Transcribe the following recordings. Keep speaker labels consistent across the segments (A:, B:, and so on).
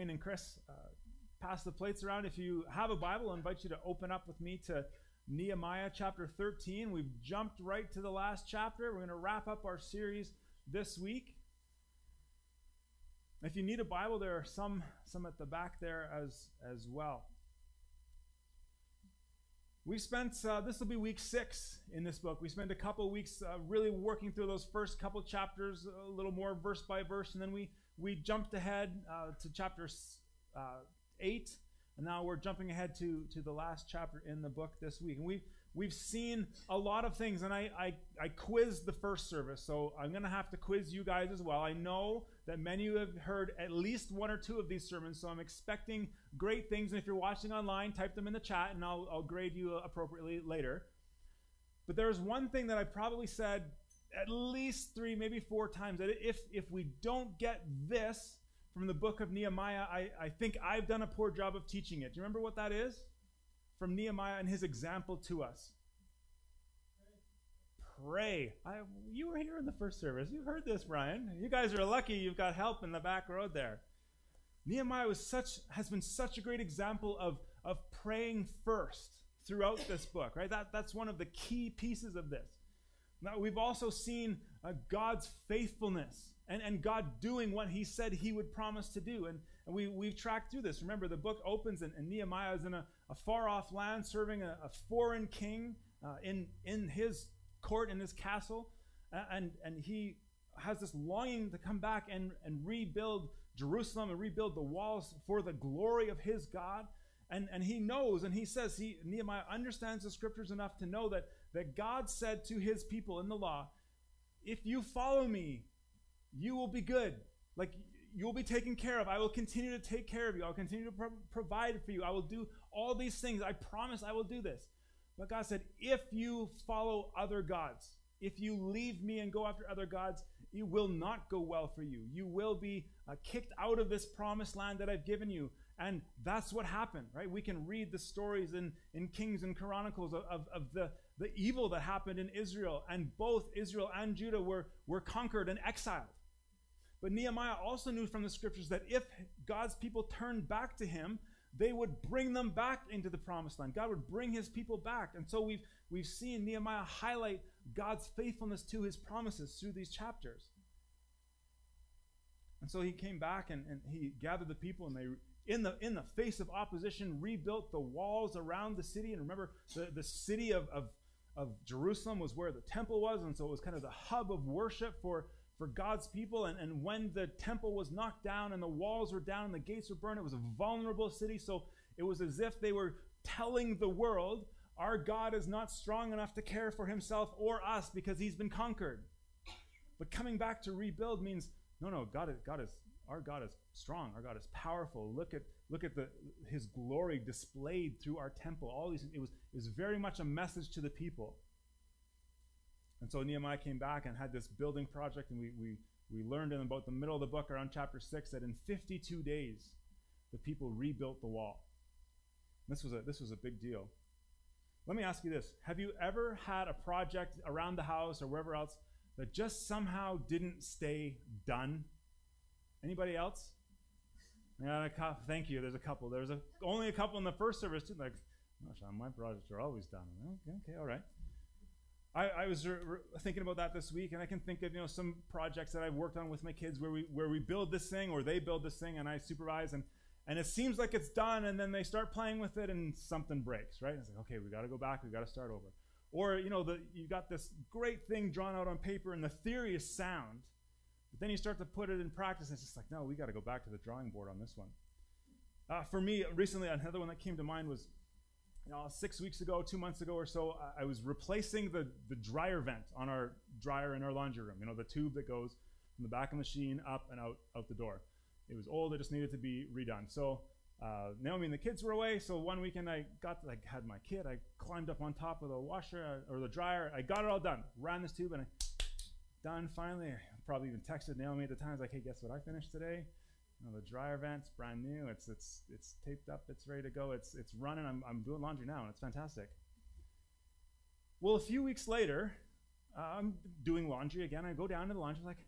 A: Wayne and Chris uh, pass the plates around. If you have a Bible, I invite you to open up with me to Nehemiah chapter 13. We've jumped right to the last chapter. We're going to wrap up our series this week. If you need a Bible, there are some some at the back there as as well. We spent uh, this will be week six in this book. We spent a couple weeks uh, really working through those first couple chapters, a little more verse by verse, and then we we jumped ahead uh, to chapter uh, eight, and now we're jumping ahead to to the last chapter in the book this week. And we we've seen a lot of things, and I, I, I quizzed the first service, so I'm going to have to quiz you guys as well. I know that many of you have heard at least one or two of these sermons, so I'm expecting great things. And if you're watching online, type them in the chat, and I'll, I'll grade you appropriately later. But there's one thing that I probably said at least three, maybe four times that if, if we don't get this from the book of Nehemiah, I, I think I've done a poor job of teaching it. Do you remember what that is? from Nehemiah and his example to us. Pray. I, you were here in the first service. You heard this, Brian. You guys are lucky you've got help in the back road there. Nehemiah was such, has been such a great example of, of praying first throughout this book, right? That, that's one of the key pieces of this. Now, we've also seen uh, God's faithfulness and, and God doing what he said he would promise to do. And, and we, we've tracked through this. Remember, the book opens and, and Nehemiah is in a, a far off land serving a, a foreign king uh, in, in his court, in his castle. and, and he has this longing to come back and, and rebuild Jerusalem and rebuild the walls for the glory of his God. And, and he knows, and he says, he, Nehemiah understands the scriptures enough to know that, that God said to his people in the law, If you follow me, you will be good. Like you'll be taken care of. I will continue to take care of you. I'll continue to pro- provide for you. I will do all these things. I promise I will do this. But God said, if you follow other gods, if you leave me and go after other gods, it will not go well for you. You will be uh, kicked out of this promised land that I've given you. And that's what happened, right? We can read the stories in, in Kings and Chronicles of, of, of the, the evil that happened in Israel. And both Israel and Judah were, were conquered and exiled. But Nehemiah also knew from the scriptures that if God's people turned back to him, they would bring them back into the promised land. God would bring his people back. And so we've, we've seen Nehemiah highlight God's faithfulness to his promises through these chapters. And so he came back and, and he gathered the people and they in the in the face of opposition rebuilt the walls around the city. And remember, the, the city of, of, of Jerusalem was where the temple was, and so it was kind of the hub of worship for for God's people. And, and when the temple was knocked down and the walls were down and the gates were burned, it was a vulnerable city. So it was as if they were telling the world, our God is not strong enough to care for himself or us because he's been conquered. But coming back to rebuild means no, no, God is, God is our God is strong. Our God is powerful. Look at look at the his glory displayed through our temple. All these it was it was very much a message to the people. And so Nehemiah came back and had this building project, and we, we, we learned in about the middle of the book, around chapter 6, that in 52 days, the people rebuilt the wall. This was a, this was a big deal. Let me ask you this Have you ever had a project around the house or wherever else that just somehow didn't stay done? Anybody else? Yeah, couple, thank you. There's a couple. There's a, only a couple in the first service too. Like, my projects are always done. Okay, okay, all right. I, I was re- re- thinking about that this week, and I can think of you know some projects that I've worked on with my kids where we where we build this thing or they build this thing, and I supervise, and and it seems like it's done, and then they start playing with it, and something breaks, right? It's like, okay, we got to go back, we got to start over. Or you know, the you got this great thing drawn out on paper, and the theory is sound, then you start to put it in practice, and it's just like, no, we got to go back to the drawing board on this one. Uh, for me, recently, another one that came to mind was you know, six weeks ago, two months ago or so, I was replacing the, the dryer vent on our dryer in our laundry room. You know, the tube that goes from the back of the machine up and out out the door. It was old; it just needed to be redone. So uh, Naomi and the kids were away. So one weekend, I got I had my kid. I climbed up on top of the washer uh, or the dryer. I got it all done. Ran this tube and I done finally. Probably even texted Naomi at the time. I was like, "Hey, guess what I finished today?" You know, the dryer vent's brand new. It's it's it's taped up. It's ready to go. It's it's running. I'm I'm doing laundry now, and it's fantastic. Well, a few weeks later, uh, I'm doing laundry again. I go down to the laundry. I'm Like,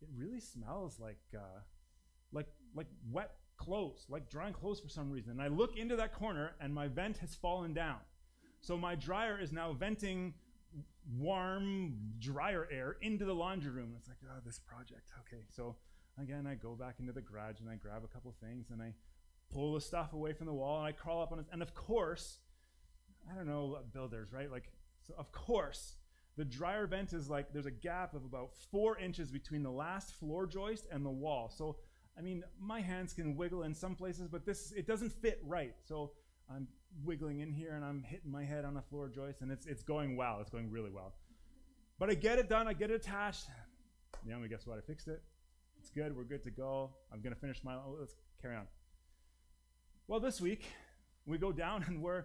A: it really smells like uh, like like wet clothes, like drying clothes for some reason. And I look into that corner and my vent has fallen down. So my dryer is now venting warm, drier air into the laundry room. It's like, oh, this project. Okay, so again, I go back into the garage and I grab a couple things and I pull the stuff away from the wall and I crawl up on it. And of course, I don't know builders, right? Like, so of course, the dryer vent is like there's a gap of about four inches between the last floor joist and the wall. So, I mean, my hands can wiggle in some places, but this it doesn't fit right. So I'm wiggling in here and I'm hitting my head on the floor joist, and it's it's going well. It's going really well. But I get it done. I get it attached. Yeah, and guess what? I fixed it. It's good. We're good to go. I'm gonna finish my. Oh, let's carry on. Well, this week we go down and we're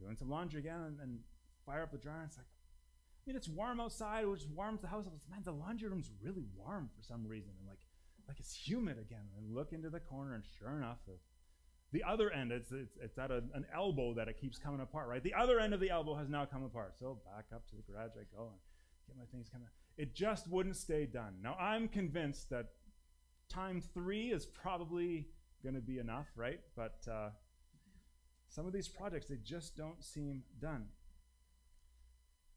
A: doing some laundry again and, and fire up the dryer. And it's like, I mean, it's warm outside, which warms the house. I was, man, the laundry room's really warm for some reason, and like, like it's humid again. And I look into the corner, and sure enough, the, the other end, it's, it's, it's at a, an elbow that it keeps coming apart, right? The other end of the elbow has now come apart. So back up to the garage I go and get my things coming. It just wouldn't stay done. Now I'm convinced that time three is probably going to be enough, right? But uh, some of these projects, they just don't seem done.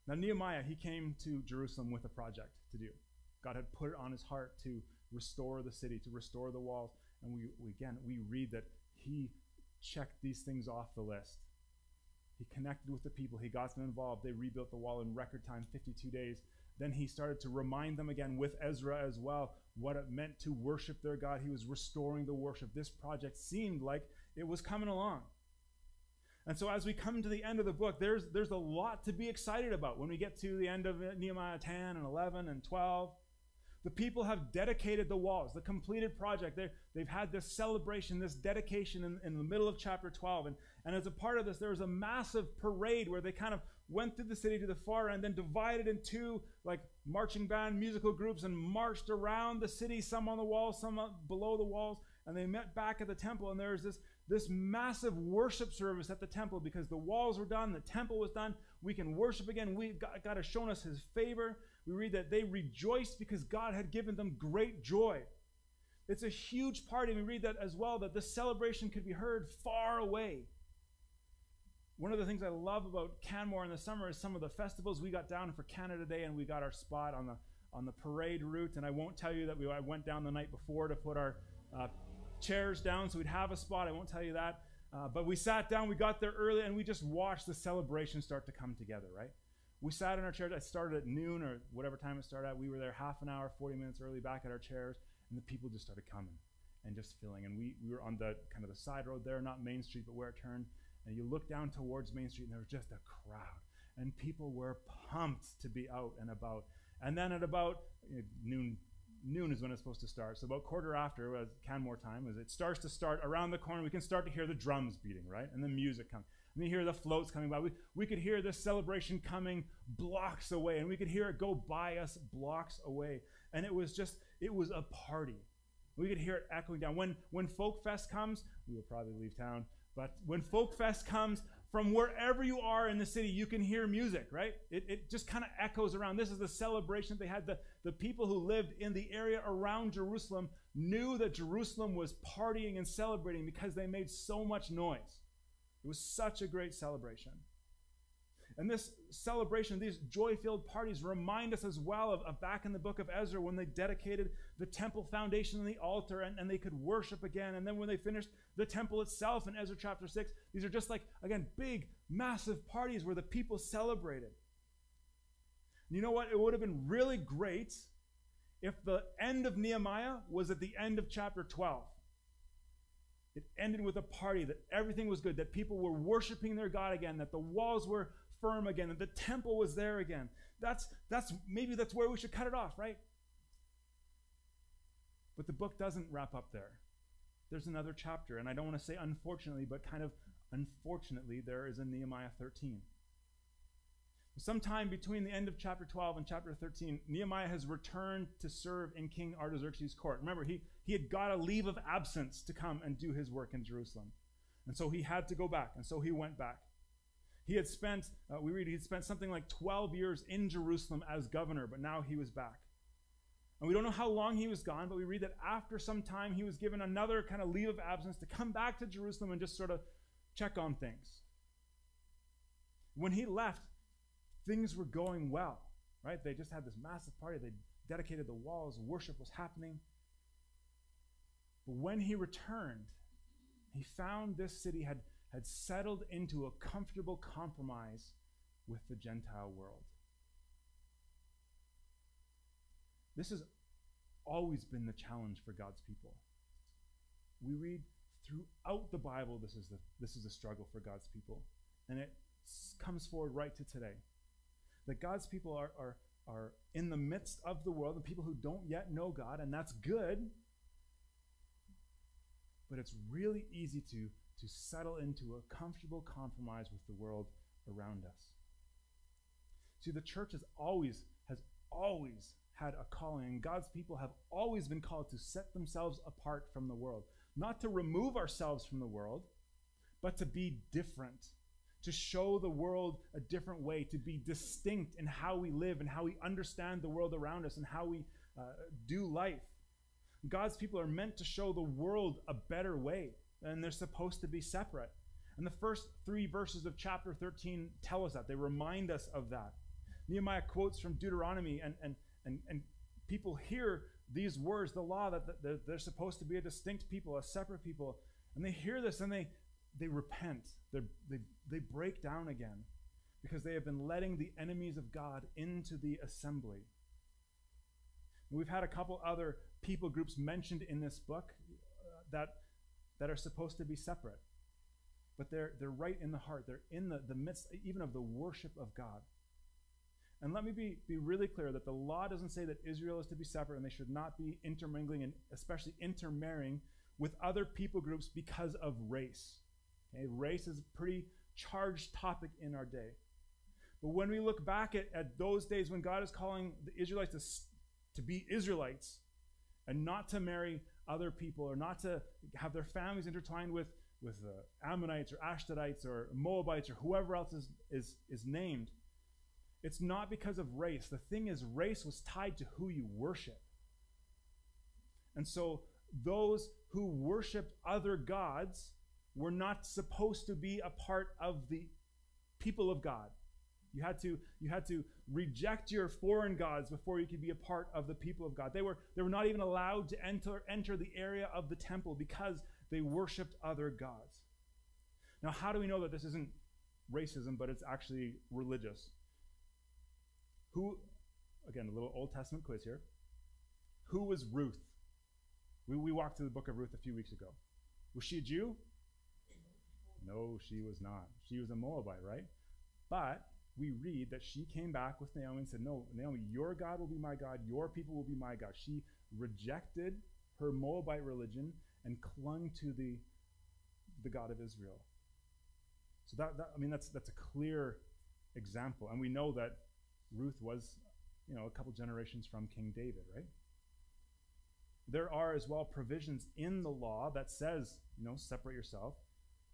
A: Now, Nehemiah, he came to Jerusalem with a project to do. God had put it on his heart to restore the city, to restore the walls. And we, we again, we read that he checked these things off the list. He connected with the people, he got them involved. They rebuilt the wall in record time, 52 days. Then he started to remind them again with Ezra as well what it meant to worship their God. He was restoring the worship. This project seemed like it was coming along. And so as we come to the end of the book, there's, there's a lot to be excited about when we get to the end of Nehemiah 10 and 11 and 12. The people have dedicated the walls, the completed project. they they've had this celebration, this dedication in, in the middle of chapter 12. And, and as a part of this, there was a massive parade where they kind of went through the city to the far end, then divided into like marching band musical groups and marched around the city, some on the walls, some below the walls. And they met back at the temple. And there was this, this massive worship service at the temple because the walls were done, the temple was done. We can worship again. We, God, God has shown us his favor. We read that they rejoiced because God had given them great joy. It's a huge party. We read that as well, that the celebration could be heard far away. One of the things I love about Canmore in the summer is some of the festivals we got down for Canada Day, and we got our spot on the on the parade route. And I won't tell you that we I went down the night before to put our uh, chairs down so we'd have a spot. I won't tell you that. Uh, but we sat down, we got there early, and we just watched the celebration start to come together, right? We sat in our chairs. I started at noon or whatever time it started at. We were there half an hour, 40 minutes early back at our chairs, and the people just started coming and just filling. And we, we were on the kind of the side road there, not Main Street, but where it turned and you look down towards Main Street, and there was just a crowd, and people were pumped to be out and about. And then at about you know, noon, noon is when it's supposed to start. So about quarter after, as Canmore time, as it starts to start around the corner, we can start to hear the drums beating, right, and the music coming. And you hear the floats coming by. We, we could hear this celebration coming blocks away, and we could hear it go by us blocks away. And it was just, it was a party. We could hear it echoing down. When when Folk Fest comes, we will probably leave town. But when Folk Fest comes, from wherever you are in the city, you can hear music, right? It, it just kind of echoes around. This is the celebration they had. The, the people who lived in the area around Jerusalem knew that Jerusalem was partying and celebrating because they made so much noise. It was such a great celebration. And this celebration, these joy filled parties remind us as well of, of, back in the book of Ezra when they dedicated the temple foundation and the altar and, and they could worship again. And then when they finished the temple itself in Ezra chapter 6, these are just like, again, big, massive parties where the people celebrated. And you know what? It would have been really great if the end of Nehemiah was at the end of chapter 12. It ended with a party, that everything was good, that people were worshiping their God again, that the walls were firm again, that the temple was there again. That's that's maybe that's where we should cut it off, right? But the book doesn't wrap up there. There's another chapter, and I don't want to say unfortunately, but kind of unfortunately, there is a Nehemiah 13. Sometime between the end of chapter 12 and chapter 13, Nehemiah has returned to serve in King Artaxerxes' court. Remember, he, he had got a leave of absence to come and do his work in Jerusalem. And so he had to go back, and so he went back. He had spent, uh, we read, he had spent something like 12 years in Jerusalem as governor, but now he was back. And we don't know how long he was gone, but we read that after some time he was given another kind of leave of absence to come back to Jerusalem and just sort of check on things. When he left, things were going well, right? They just had this massive party. They dedicated the walls, worship was happening. But when he returned, he found this city had, had settled into a comfortable compromise with the Gentile world. This has always been the challenge for God's people. We read throughout the Bible this is the this is a struggle for God's people. And it comes forward right to today. That God's people are, are, are in the midst of the world, and people who don't yet know God, and that's good. But it's really easy to, to settle into a comfortable compromise with the world around us. See, the church has always, has always had a calling, and God's people have always been called to set themselves apart from the world. Not to remove ourselves from the world, but to be different, to show the world a different way, to be distinct in how we live and how we understand the world around us and how we uh, do life. God's people are meant to show the world a better way, and they're supposed to be separate. And the first three verses of chapter 13 tell us that. They remind us of that. Nehemiah quotes from Deuteronomy, and, and and, and people hear these words, the law, that they're, supposed to be a distinct people, a separate people, and they hear this and they, they repent. They're, they, they break down again because they have been letting the enemies of God into the assembly. We've had a couple other people groups mentioned in this book uh, that, that are supposed to be separate. But they're, they're right in the heart. They're in the, the midst even of the worship of God. And let me be, be really clear that the law doesn't say that Israel is to be separate and they should not be intermingling and especially intermarrying with other people groups because of race. Okay? Race is pretty charged topic in our day. But when we look back at, at those days when God is calling the Israelites to, to be Israelites and not to marry other people or not to have their families intertwined with, with uh, Ammonites or Ashdodites or Moabites or whoever else is, is, is named, it's not because of race. The thing is, race was tied to who you worship. And so those who worshiped other gods were not supposed to be a part of the people of God. You had to, you had to reject your foreign gods before you could be a part of the people of God. They were, they were not even allowed to enter, enter the area of the temple because they worshiped other gods. Now, how do we know that this isn't racism, but it's actually religious? Who, again, a little Old Testament quiz here. Who was Ruth? We, we walked through the book of Ruth a few weeks ago. Was she a Jew? No, she was not. She was a Moabite, right? But we read that she came back with Naomi and said, No, Naomi, your God will be my God, your people will be my God. She rejected her Moabite religion and clung to the, the God of Israel. So that, that I mean that's that's a clear example. And we know that Ruth was, you know, a couple generations from King David, right? There are as well provisions in the law that says, you know, separate yourself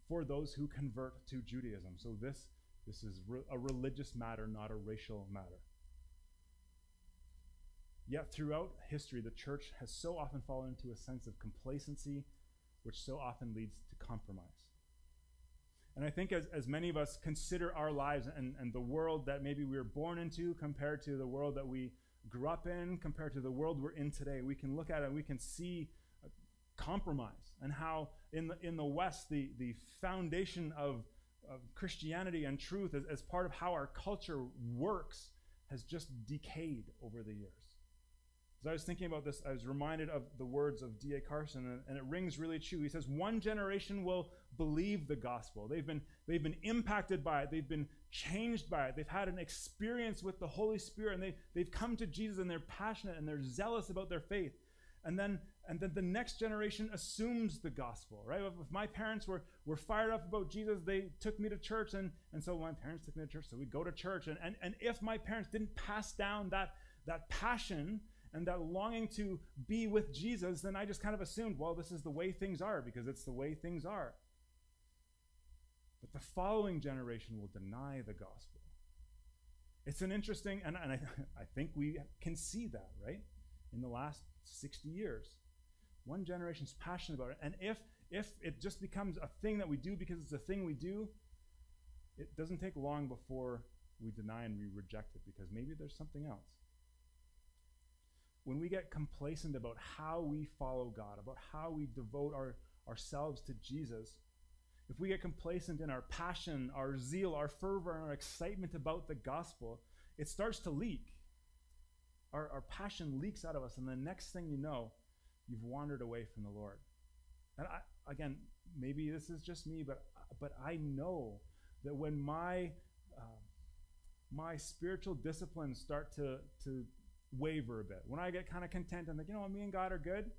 A: for those who convert to Judaism. So this this is a religious matter, not a racial matter. Yet throughout history, the church has so often fallen into a sense of complacency, which so often leads to compromise. And I think as, as many of us consider our lives and, and the world that maybe we were born into compared to the world that we grew up in, compared to the world we're in today, we can look at it and we can see compromise and how in the, in the West, the, the foundation of, of Christianity and truth as, as part of how our culture works has just decayed over the years. As I was thinking about this, I was reminded of the words of D.A. Carson, and, and, it rings really true. He says, One generation will believe the gospel. They've been, they've been impacted by it, they've been changed by it, they've had an experience with the Holy Spirit, and they, they've come to Jesus and they're passionate and they're zealous about their faith. And then, and then the next generation assumes the gospel, right? If my parents were, were fired up about Jesus, they took me to church, and, and so my parents took me to church, so we go to church. And, and, and if my parents didn't pass down that, that passion, and that longing to be with Jesus, then I just kind of assumed, well, this is the way things are because it's the way things are. But the following generation will deny the gospel. It's an interesting, and, and I, I think we can see that, right? in the last 60 years. One generation's passionate about it. And if if it just becomes a thing that we do because it's a thing we do, it doesn't take long before we deny and we reject it because maybe there's something else. When we get complacent about how we follow God, about how we devote our, ourselves to Jesus, if we get complacent in our passion, our zeal, our fervor, and our excitement about the gospel, it starts to leak. Our, our passion leaks out of us, and the next thing you know, you've wandered away from the Lord. And I, again, maybe this is just me, but but I know that when my uh, my spiritual disciplines start to to waver a bit, when I get kind of content and think, you know, me and God are good,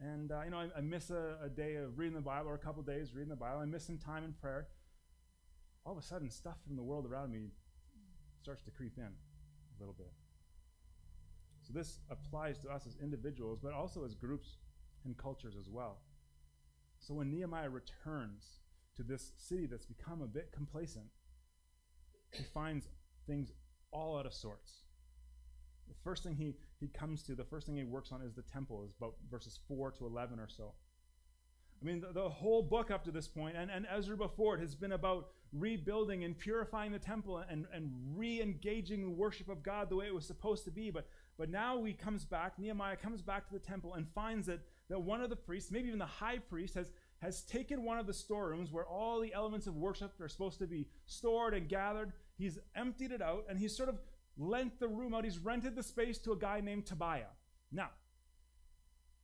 A: and uh, you know, I, I miss a, a, day of reading the Bible or a couple days reading the Bible, I miss some time in prayer. All of a sudden, stuff from the world around me starts to creep in a little bit. So this applies to us as individuals, but also as groups and cultures as well. So when Nehemiah returns to this city that's become a bit complacent, he finds things all out of sorts. The first thing he, he comes to, the first thing he works on is the temple, is about verses 4 to 11 or so. I mean, the, the whole book up to this point, and, and Ezra before it, has been about rebuilding and purifying the temple and, and re engaging the worship of God the way it was supposed to be. But, but now he comes back, Nehemiah comes back to the temple and finds that, that one of the priests, maybe even the high priest, has, has taken one of the storerooms where all the elements of worship are supposed to be stored and gathered. He's emptied it out and he's sort of lent the room out. He's rented the space to a guy named Tobiah. Now,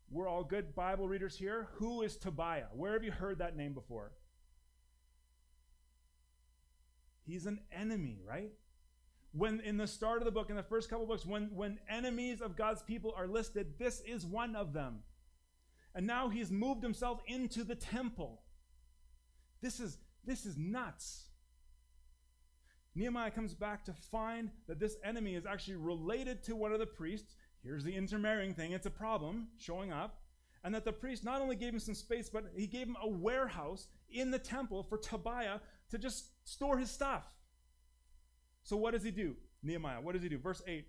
A: we're all good Bible readers here. Who is Tobiah? Where have you heard that name before? He's an enemy, right? When in the start of the book, in the first couple books, when, when enemies of God's people are listed, this is one of them. And now he's moved himself into the temple. This is this is nuts. Nehemiah comes back to find that this enemy is actually related to one of the priests. Here's the intermarrying thing, it's a problem showing up. And that the priest not only gave him some space, but he gave him a warehouse in the temple for Tobiah to just store his stuff. So, what does he do? Nehemiah, what does he do? Verse 8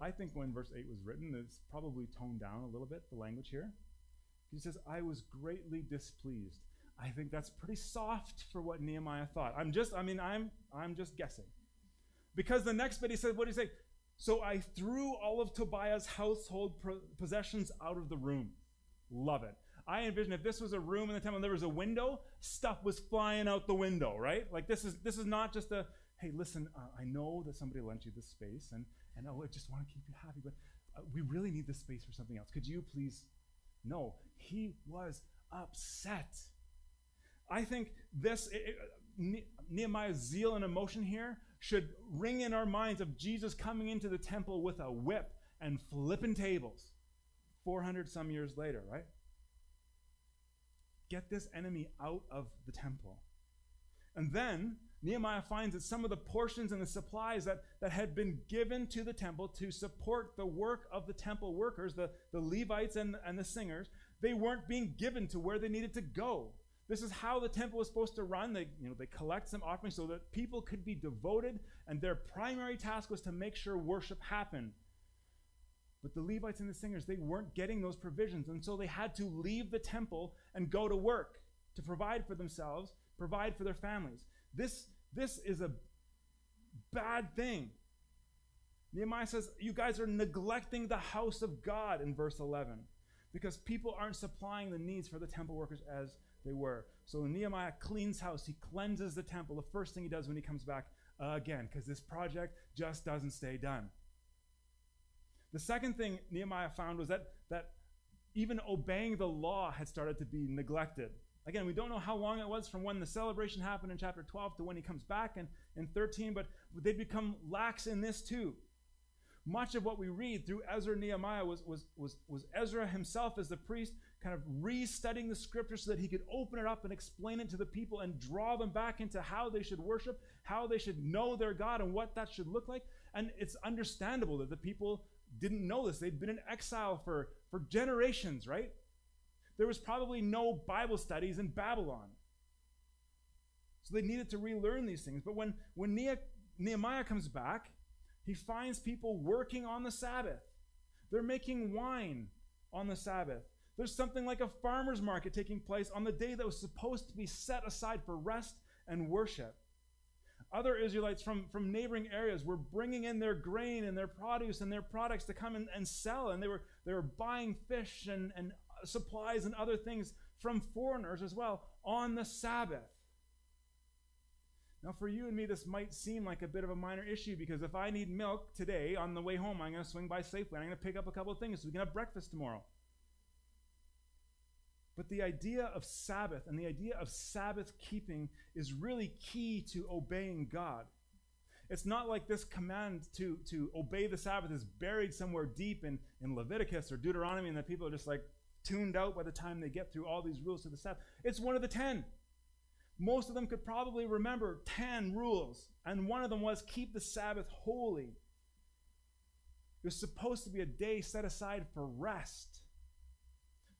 A: I think when verse 8 was written, it's probably toned down a little bit, the language here. He says, I was greatly displeased. I think that's pretty soft for what Nehemiah thought. I'm just, I mean, I'm I'm just guessing. Because the next bit he said, what did he say? So I threw all of Tobiah's household possessions out of the room. Love it. I envision if this was a room in the temple and there was a window, stuff was flying out the window, right? Like this is this is not just a hey, listen, uh, I know that somebody lent you this space, and and oh, I just want to keep you happy, but uh, we really need this space for something else. Could you please? No, he was upset. I think this it, it, Nehemiah's zeal and emotion here should ring in our minds of Jesus coming into the temple with a whip and flipping tables 400 some years later, right? Get this enemy out of the temple. And then Nehemiah finds that some of the portions and the supplies that, that had been given to the temple to support the work of the temple workers, the, the Levites and, and the singers, they weren't being given to where they needed to go. This is how the temple was supposed to run. They, you know, they collect some offerings so that people could be devoted, and their primary task was to make sure worship happened. But the Levites and the singers, they weren't getting those provisions, and so they had to leave the temple and go to work to provide for themselves, provide for their families. This this is a bad thing. Nehemiah says, You guys are neglecting the house of God in verse 11 because people aren't supplying the needs for the temple workers as they were. So Nehemiah cleans house. He cleanses the temple. The first thing he does when he comes back uh, again, because this project just doesn't stay done. The second thing Nehemiah found was that, that even obeying the law had started to be neglected. Again, we don't know how long it was from when the celebration happened in chapter 12 to when he comes back in, in 13, but they become lax in this too. Much of what we read through Ezra and Nehemiah was, was, was, was Ezra himself as the priest kind of restudying the scripture so that he could open it up and explain it to the people and draw them back into how they should worship, how they should know their God, and what that should look like. And it's understandable that the people didn't know this. They'd been in exile for, for generations, right? There was probably no Bible studies in Babylon. So they needed to relearn these things. But when, when Nehemiah comes back, he finds people working on the Sabbath. They're making wine on the Sabbath. There's something like a farmer's market taking place on the day that was supposed to be set aside for rest and worship. Other Israelites from, from neighboring areas were bringing in their grain and their produce and their products to come and, and sell. And they were, they were buying fish and, and supplies and other things from foreigners as well on the Sabbath. Now, for you and me, this might seem like a bit of a minor issue because if I need milk today on the way home, I'm going to swing by Safeway. and I'm going to pick up a couple of things so we can have breakfast tomorrow. But the idea of Sabbath and the idea of Sabbath keeping is really key to obeying God. It's not like this command to, to obey the Sabbath is buried somewhere deep in, in Leviticus or Deuteronomy and that people are just like tuned out by the time they get through all these rules to the Sabbath. It's one of the ten. Most of them could probably remember 10 rules, and one of them was keep the Sabbath holy. It was supposed to be a day set aside for rest,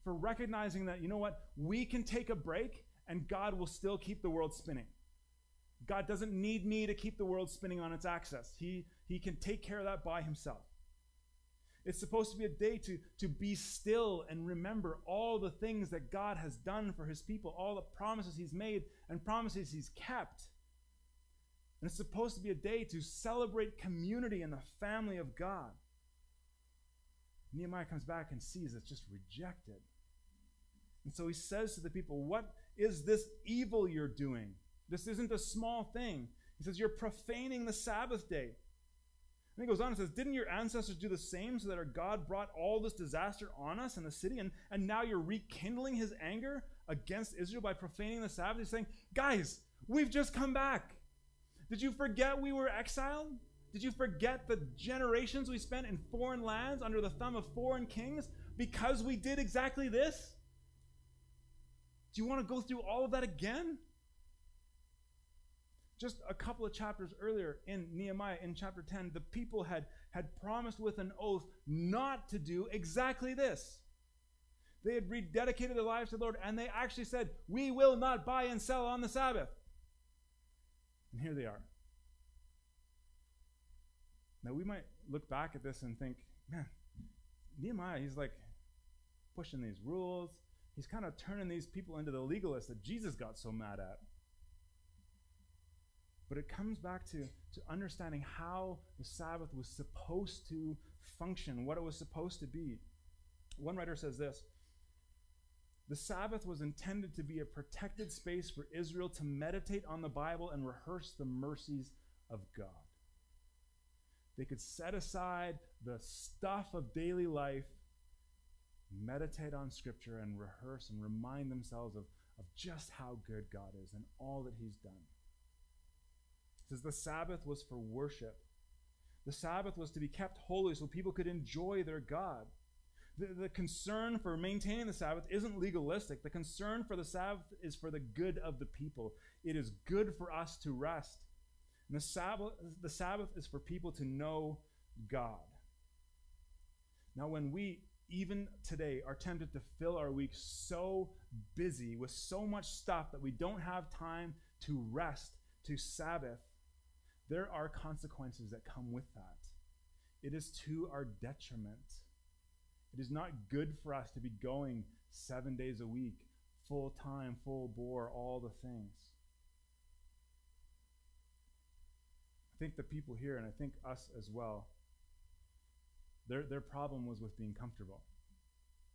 A: for recognizing that, you know what, we can take a break and God will still keep the world spinning. God doesn't need me to keep the world spinning on its axis, He, he can take care of that by Himself. It's supposed to be a day to, to be still and remember all the things that God has done for his people, all the promises he's made and promises he's kept. And it's supposed to be a day to celebrate community in the family of God. Nehemiah comes back and sees it's just rejected. And so he says to the people, What is this evil you're doing? This isn't a small thing. He says, You're profaning the Sabbath day. And he goes on and says, Didn't your ancestors do the same so that our God brought all this disaster on us and the city? And, and now you're rekindling his anger against Israel by profaning the Sabbath? He's saying, Guys, we've just come back. Did you forget we were exiled? Did you forget the generations we spent in foreign lands under the thumb of foreign kings because we did exactly this? Do you want to go through all of that again? Just a couple of chapters earlier in Nehemiah, in chapter 10, the people had, had promised with an oath not to do exactly this. They had rededicated their lives to the Lord, and they actually said, We will not buy and sell on the Sabbath. And here they are. Now, we might look back at this and think, man, Nehemiah, he's like pushing these rules. He's kind of turning these people into the legalists that Jesus got so mad at. But it comes back to, to understanding how the Sabbath was supposed to function, what it was supposed to be. One writer says this The Sabbath was intended to be a protected space for Israel to meditate on the Bible and rehearse the mercies of God. They could set aside the stuff of daily life, meditate on Scripture, and rehearse and remind themselves of, of just how good God is and all that He's done. Says the Sabbath was for worship. The Sabbath was to be kept holy so people could enjoy their God. The, the concern for maintaining the Sabbath isn't legalistic. The concern for the Sabbath is for the good of the people. It is good for us to rest. And the Sabbath, the Sabbath is for people to know God. Now, when we, even today, are tempted to fill our week so busy with so much stuff that we don't have time to rest, to Sabbath, there are consequences that come with that. It is to our detriment. It is not good for us to be going seven days a week, full time, full bore, all the things. I think the people here, and I think us as well, their, their problem was with being comfortable.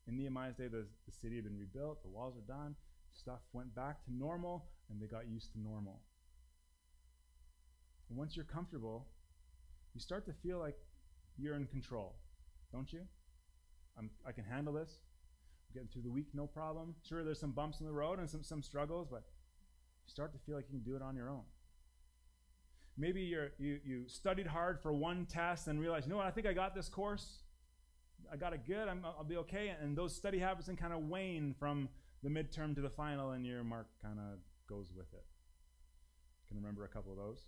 A: In Nehemiah's day, the, the city had been rebuilt, the walls are done, stuff went back to normal, and they got used to normal. And once you're comfortable, you start to feel like you're in control, don't you? I'm, I can handle this. I'm getting through the week, no problem. Sure, there's some bumps in the road and some, some struggles, but you start to feel like you can do it on your own. Maybe you, you studied hard for one test and realized, you know what, I think I got this course. I got it good. i will be okay. And those study habits can kind of wane from the midterm to the final, and your mark kind of goes with it. Can remember a couple of those.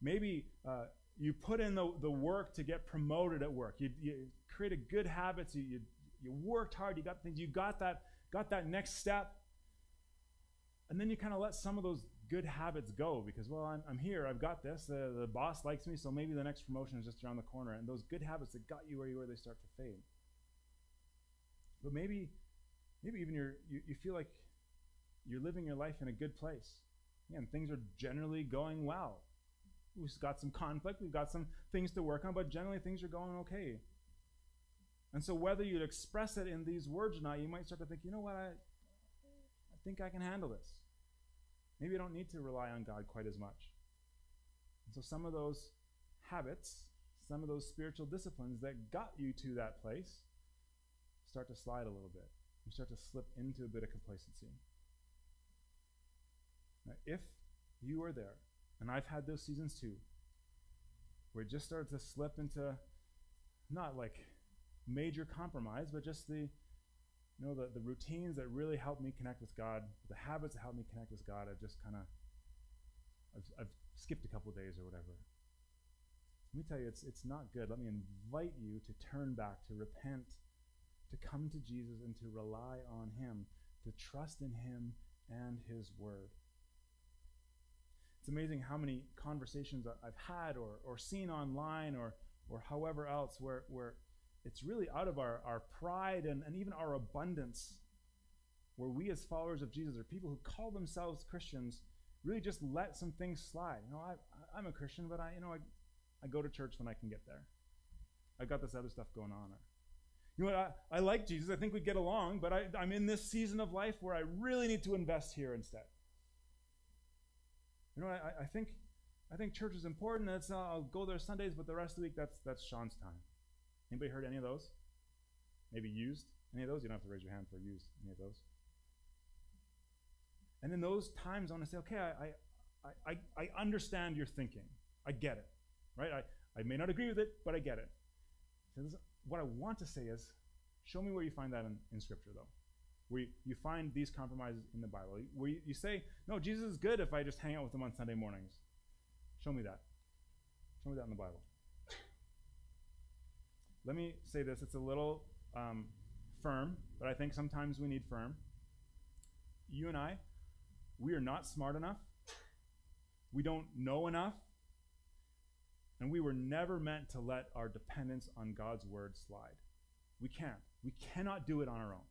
A: Maybe uh, you put in the, the work to get promoted at work. You, you created good habits. You, you, you worked hard. You got things. You got that, got that next step. And then you kind of let some of those good habits go because, well, I'm, I'm here, I've got this, uh, the boss likes me, so maybe the next promotion is just around the corner. And those good habits that got you where you were, they start to fade. But maybe, maybe even you're, you, you feel like you're living your life in a good place. And things are generally going well. We've got some conflict, we've got some things to work on, but generally things are going okay. And so, whether you'd express it in these words or not, you might start to think, you know what, I, I think I can handle this. Maybe I don't need to rely on God quite as much. And so, some of those habits, some of those spiritual disciplines that got you to that place start to slide a little bit. You start to slip into a bit of complacency. Now, if you are there, and I've had those seasons too, where it just started to slip into not like major compromise, but just the you know the, the routines that really help me connect with God, the habits that help me connect with God, I've just kind of I've, I've skipped a couple days or whatever. Let me tell you, it's it's not good. Let me invite you to turn back, to repent, to come to Jesus and to rely on Him, to trust in Him and His Word. It's amazing how many conversations I've had or, or seen online or, or however else where, where it's really out of our, our pride and, and even our abundance, where we as followers of Jesus or people who call themselves Christians really just let some things slide. You know, I, I'm a Christian, but I, you know, I, I go to church when I can get there. I've got this other stuff going on. Or, you know what? I, I like Jesus. I think we get along, but I, I'm in this season of life where I really need to invest here instead. You know, I, I think I think church is important. That's, uh, I'll go there Sundays, but the rest of the week, that's that's Sean's time. Anybody heard any of those? Maybe used? Any of those? You don't have to raise your hand for used any of those. And in those times, I want to say, okay, I, I, I, I understand your thinking. I get it, right? I, I may not agree with it, but I get it. So this, what I want to say is, show me where you find that in, in Scripture, though. You, you find these compromises in the Bible. Where you, you say, no, Jesus is good if I just hang out with him on Sunday mornings. Show me that. Show me that in the Bible let me say this it's a little um, firm, but I think sometimes we need firm. You and I, we are not smart enough. We don't know enough. And we were never meant to let our dependence on God's word slide. We can't. We cannot do it on our own.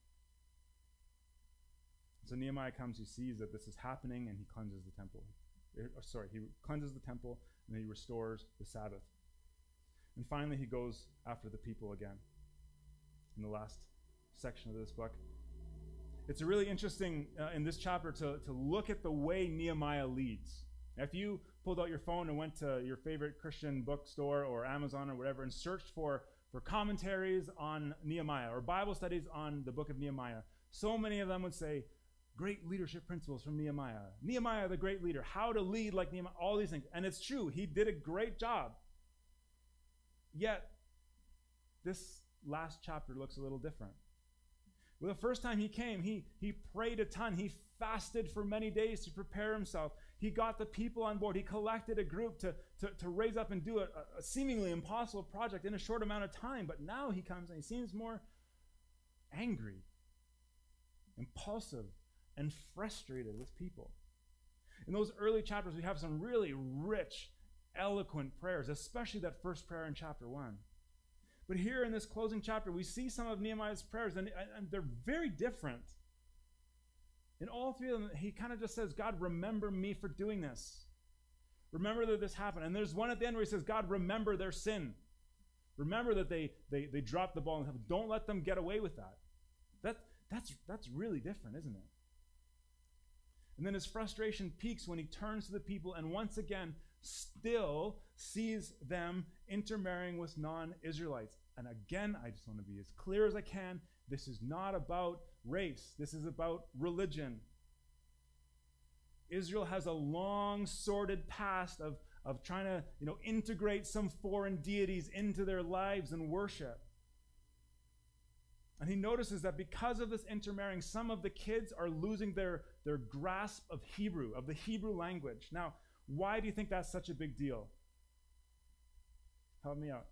A: So Nehemiah comes, he sees that this is happening, and he cleanses the temple. Er, sorry, he cleanses the temple, and he restores the Sabbath. And finally, he goes after the people again in the last section of this book. It's a really interesting uh, in this chapter to, to look at the way Nehemiah leads. If you pulled out your phone and went to your favorite Christian bookstore or Amazon or whatever and searched for, for commentaries on Nehemiah or Bible studies on the book of Nehemiah, so many of them would say, Great leadership principles from Nehemiah. Nehemiah, the great leader. How to lead like Nehemiah. All these things. And it's true. He did a great job. Yet, this last chapter looks a little different. Well, the first time he came, he, he prayed a ton. He fasted for many days to prepare himself. He got the people on board. He collected a group to, to, to raise up and do a, a seemingly impossible project in a short amount of time. But now he comes and he seems more angry, impulsive, and frustrated with people. In those early chapters, we have some really rich eloquent prayers, especially that first prayer in chapter 1. But here in this closing chapter, we see some of Nehemiah's prayers, and, and they're very different. In all three of them, he kind of just says, God, remember me for doing this. Remember that this happened. And there's one at the end where he says, God, remember their sin. Remember that they, they, they dropped the ball and. Don't let them get away with that. that that's, that's really different, isn't it? And then his frustration peaks when he turns to the people and once again still sees them intermarrying with non Israelites. And again, I just want to be as clear as I can. This is not about race, this is about religion. Israel has a long, sordid past of, of trying to you know, integrate some foreign deities into their lives and worship. And he notices that because of this intermarrying, some of the kids are losing their, their grasp of Hebrew, of the Hebrew language. Now, why do you think that's such a big deal? Help me out.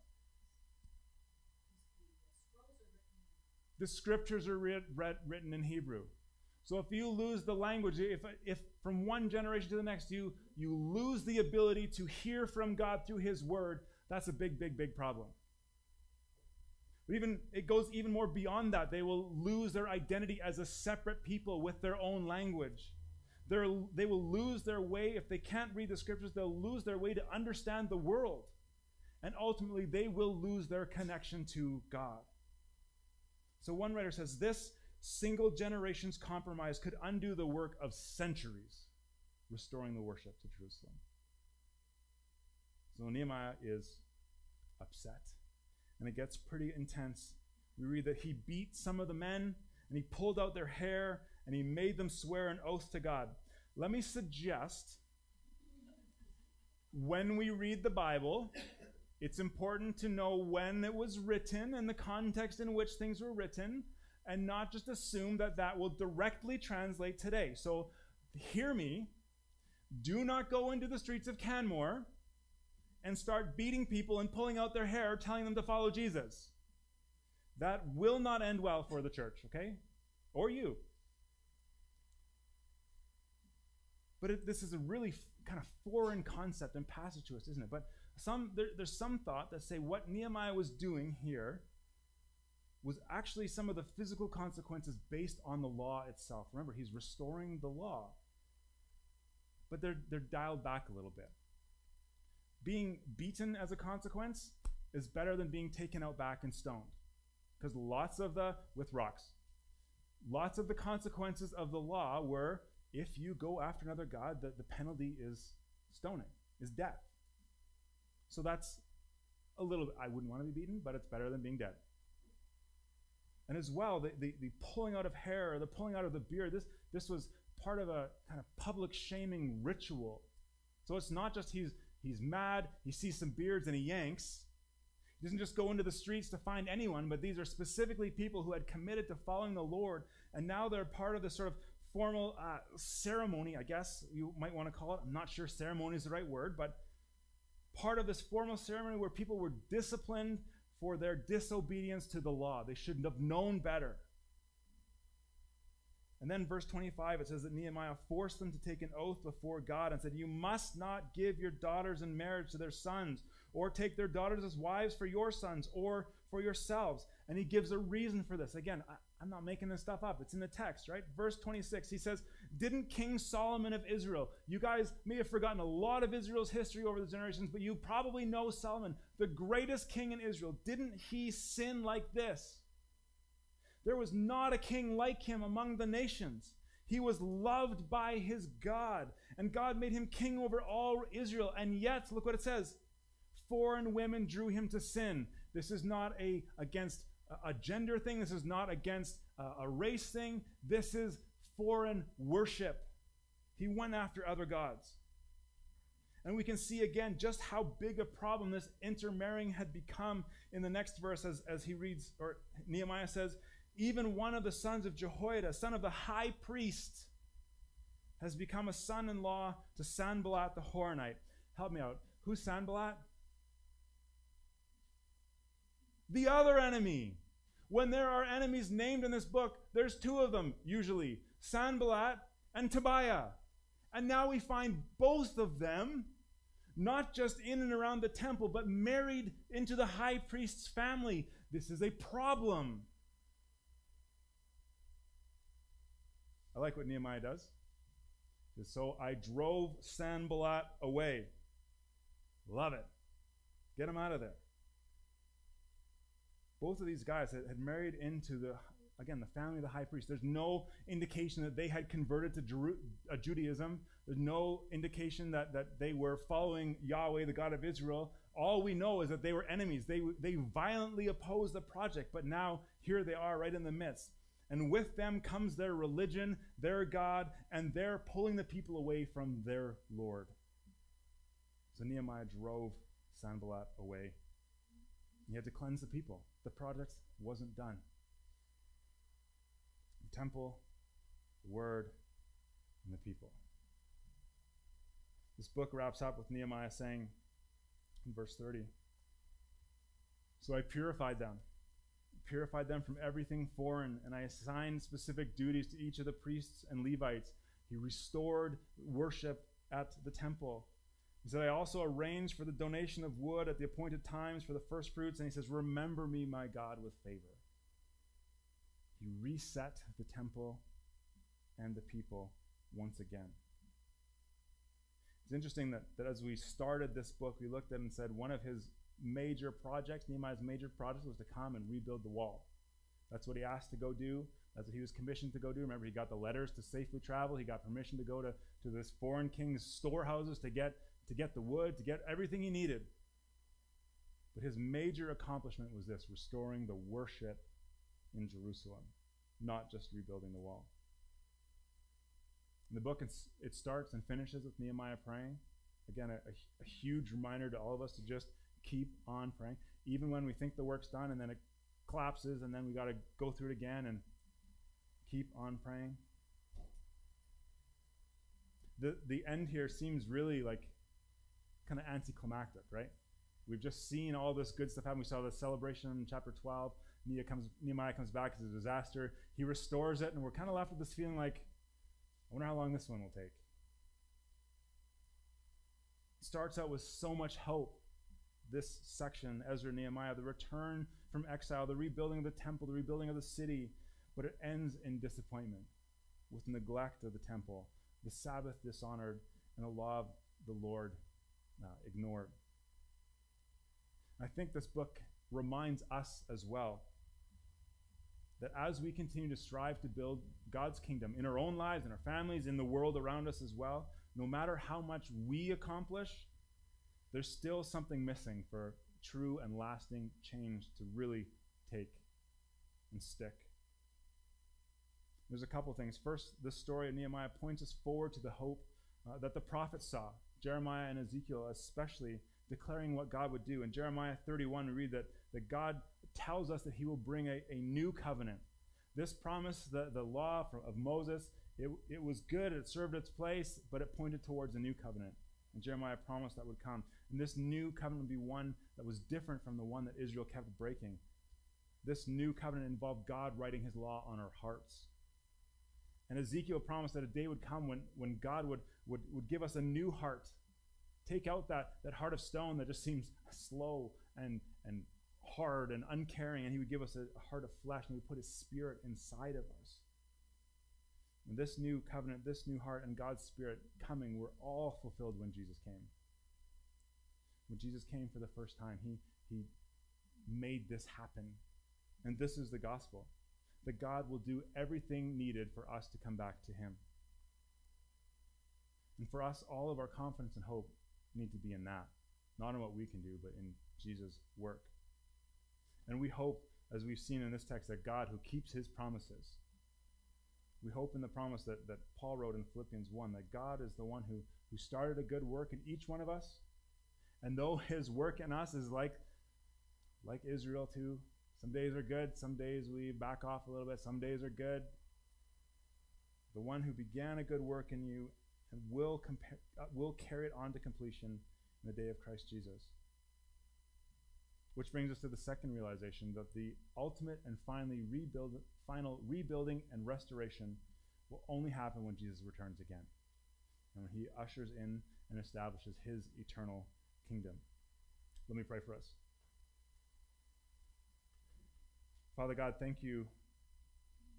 A: The scriptures are read, written in Hebrew. So if you lose the language, if, if from one generation to the next you, you lose the ability to hear from God through His Word, that's a big, big, big problem. But even it goes even more beyond that. They will lose their identity as a separate people with their own language. They're, they will lose their way if they can't read the scriptures. They'll lose their way to understand the world, and ultimately they will lose their connection to God. So one writer says this single generation's compromise could undo the work of centuries, restoring the worship to Jerusalem. So Nehemiah is upset and it gets pretty intense. We read that he beat some of the men and he pulled out their hair and he made them swear an oath to God. Let me suggest when we read the Bible, it's important to know when it was written and the context in which things were written and not just assume that that will directly translate today. So hear me. Do not go into the streets of Canmore and start beating people and pulling out their hair, telling them to follow Jesus. That will not end well for the church, okay? Or you. But it, this is a really f- kind of foreign concept and passage to us, isn't it? But some there, there's some thought that say what Nehemiah was doing here was actually some of the physical consequences based on the law itself. Remember, he's restoring the law. But they're, they're dialed back a little bit being beaten as a consequence is better than being taken out back and stoned. Because lots of the, with rocks, lots of the consequences of the law were if you go after another God, the, the penalty is stoning, is death. So that's a little bit, I wouldn't want to be beaten, but it's better than being dead. And as well, the, the, the pulling out of hair, or the pulling out of the beard, this, this was part of a kind of public shaming ritual. So it's not just he's He's mad. He sees some beards and he yanks. He doesn't just go into the streets to find anyone, but these are specifically people who had committed to following the Lord, and now they're part of this sort of formal uh, ceremony, I guess you might want to call it. I'm not sure ceremony is the right word, but part of this formal ceremony where people were disciplined for their disobedience to the law. They shouldn't have known better. And then verse 25, it says that Nehemiah forced them to take an oath before God and said, You must not give your daughters in marriage to their sons, or take their daughters as wives for your sons, or for yourselves. And he gives a reason for this. Again, I, I'm not making this stuff up. It's in the text, right? Verse 26, he says, Didn't King Solomon of Israel, you guys may have forgotten a lot of Israel's history over the generations, but you probably know Solomon, the greatest king in Israel. Didn't he sin like this? There was not a king like him among the nations. He was loved by his God, and God made him king over all Israel. And yet, look what it says foreign women drew him to sin. This is not a against a gender thing. This is not against a race thing. This is foreign worship. He went after other gods. And we can see again just how big a problem this intermarrying had become in the next verse as, as he reads, or Nehemiah says, even one of the sons of Jehoiada, son of the high priest, has become a son in law to Sanballat the Horonite. Help me out. Who's Sanballat? The other enemy. When there are enemies named in this book, there's two of them, usually Sanballat and Tobiah. And now we find both of them not just in and around the temple, but married into the high priest's family. This is a problem. I like what Nehemiah does. So I drove Sanballat away. Love it. Get him out of there. Both of these guys had, married into the, again, the family of the high priest. There's no indication that they had converted to Jeru- uh, Judaism. There's no indication that, that they were following Yahweh, the God of Israel. All we know is that they were enemies. They, they violently opposed the project, but now here they are right in the midst and with them comes their religion, their God, and they're pulling the people away from their Lord. So Nehemiah drove Sanballat away. He had to cleanse the people. The project wasn't done. The temple, the word, and the people. This book wraps up with Nehemiah saying in verse 30 So I purified them purified them from everything foreign, and I assigned specific duties to each of the priests and Levites. He restored worship at the temple. He said, I also arranged for the donation of wood at the appointed times for the first fruits. And he says, Remember me, my God, with favor. He reset the temple and the people once again. It's interesting that, that as we started this book, we looked at and said one of his major projects, Nehemiah's major project, was to come and rebuild the wall. That's what he asked to go do. That's what he was commissioned to go do. Remember, he got the letters to safely travel. He got permission to go to, to this foreign king's storehouses to get, to get the wood, to get everything he needed. But his major accomplishment was this restoring the worship in Jerusalem, not just rebuilding the wall. The book, it starts and finishes with Nehemiah praying. Again, a, a, huge reminder to all of us to just keep on praying, even when we think the work's done and then it collapses and then we got to go through it again and keep on praying. The, the end here seems really like kind of anticlimactic, right? We've just seen all this good stuff happen. We saw the celebration in chapter 12. Nehemiah comes, Nehemiah comes back. as a disaster. He restores it, and we're kind of left with this feeling like, I wonder how long this one will take. It starts out with so much hope. This section, Ezra, Nehemiah, the return from exile, the rebuilding of the temple, the rebuilding of the city, but it ends in disappointment with neglect of the temple, the Sabbath dishonored, and the law of the Lord uh, ignored. I think this book reminds us as well that as we continue to strive to build God's kingdom in our own lives, in our families, in the world around us as well, no matter how much we accomplish, there's still something missing for true and lasting change to really take and stick. There's a couple things. First, this story of Nehemiah points us forward to the hope uh, that the prophets saw. Jeremiah and Ezekiel, especially, declaring what God would do. In Jeremiah 31, we read that, that God tells us that he will bring a, a new covenant. This promise, the, the law of Moses, it, it was good, it served its place, but it pointed towards a new covenant. And Jeremiah promised that would come. And this new covenant would be one that was different from the one that Israel kept breaking. This new covenant involved God writing his law on our hearts. And Ezekiel promised that a day would come when, when God would, would, would give us a new heart. Take out that, that heart of stone that just seems slow and, and hard and uncaring, and he would give us a, a heart of flesh, and he would put his spirit inside of us. And this new covenant, this new heart, and God's spirit coming were all fulfilled when Jesus came. When Jesus came for the first time, he, he made this happen. And this is the gospel that God will do everything needed for us to come back to Him. And for us, all of our confidence and hope need to be in that, not in what we can do, but in Jesus' work. And we hope, as we've seen in this text, that God who keeps His promises. We hope in the promise that, that Paul wrote in Philippians 1 that God is the one who, who started a good work in each one of us. And though his work in us is like, like Israel too, some days are good, some days we back off a little bit, some days are good. The one who began a good work in you and will, compare, uh, will carry it on to completion in the day of Christ Jesus. Which brings us to the second realization that the ultimate and finally rebuild, final rebuilding and restoration will only happen when Jesus returns again and when he ushers in and establishes his eternal kingdom. Let me pray for us. Father God, thank you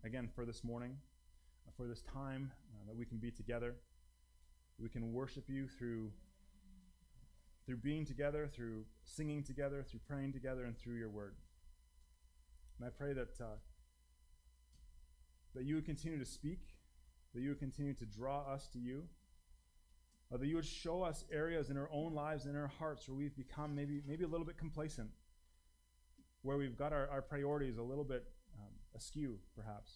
A: again for this morning, uh, for this time uh, that we can be together. We can worship you through through being together, through singing together, through praying together, and through your word. And I pray that uh, that you would continue to speak, that you would continue to draw us to you, that you would show us areas in our own lives, in our hearts, where we've become maybe maybe a little bit complacent where we've got our, our priorities a little bit um, askew, perhaps.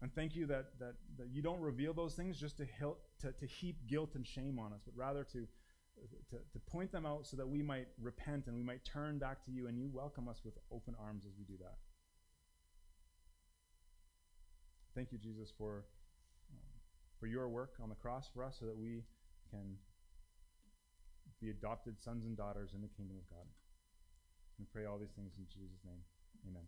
A: And thank you that, that, that you don't reveal those things just to, to, to heap guilt and shame on us, but rather to, to, to point them out so that we might repent and we might turn back to you, and you welcome us with open arms as we do that. Thank you, Jesus, for, for your work on the cross for us so that we can be adopted sons and daughters in the kingdom of God. We pray all these things in Jesus' name. Amen.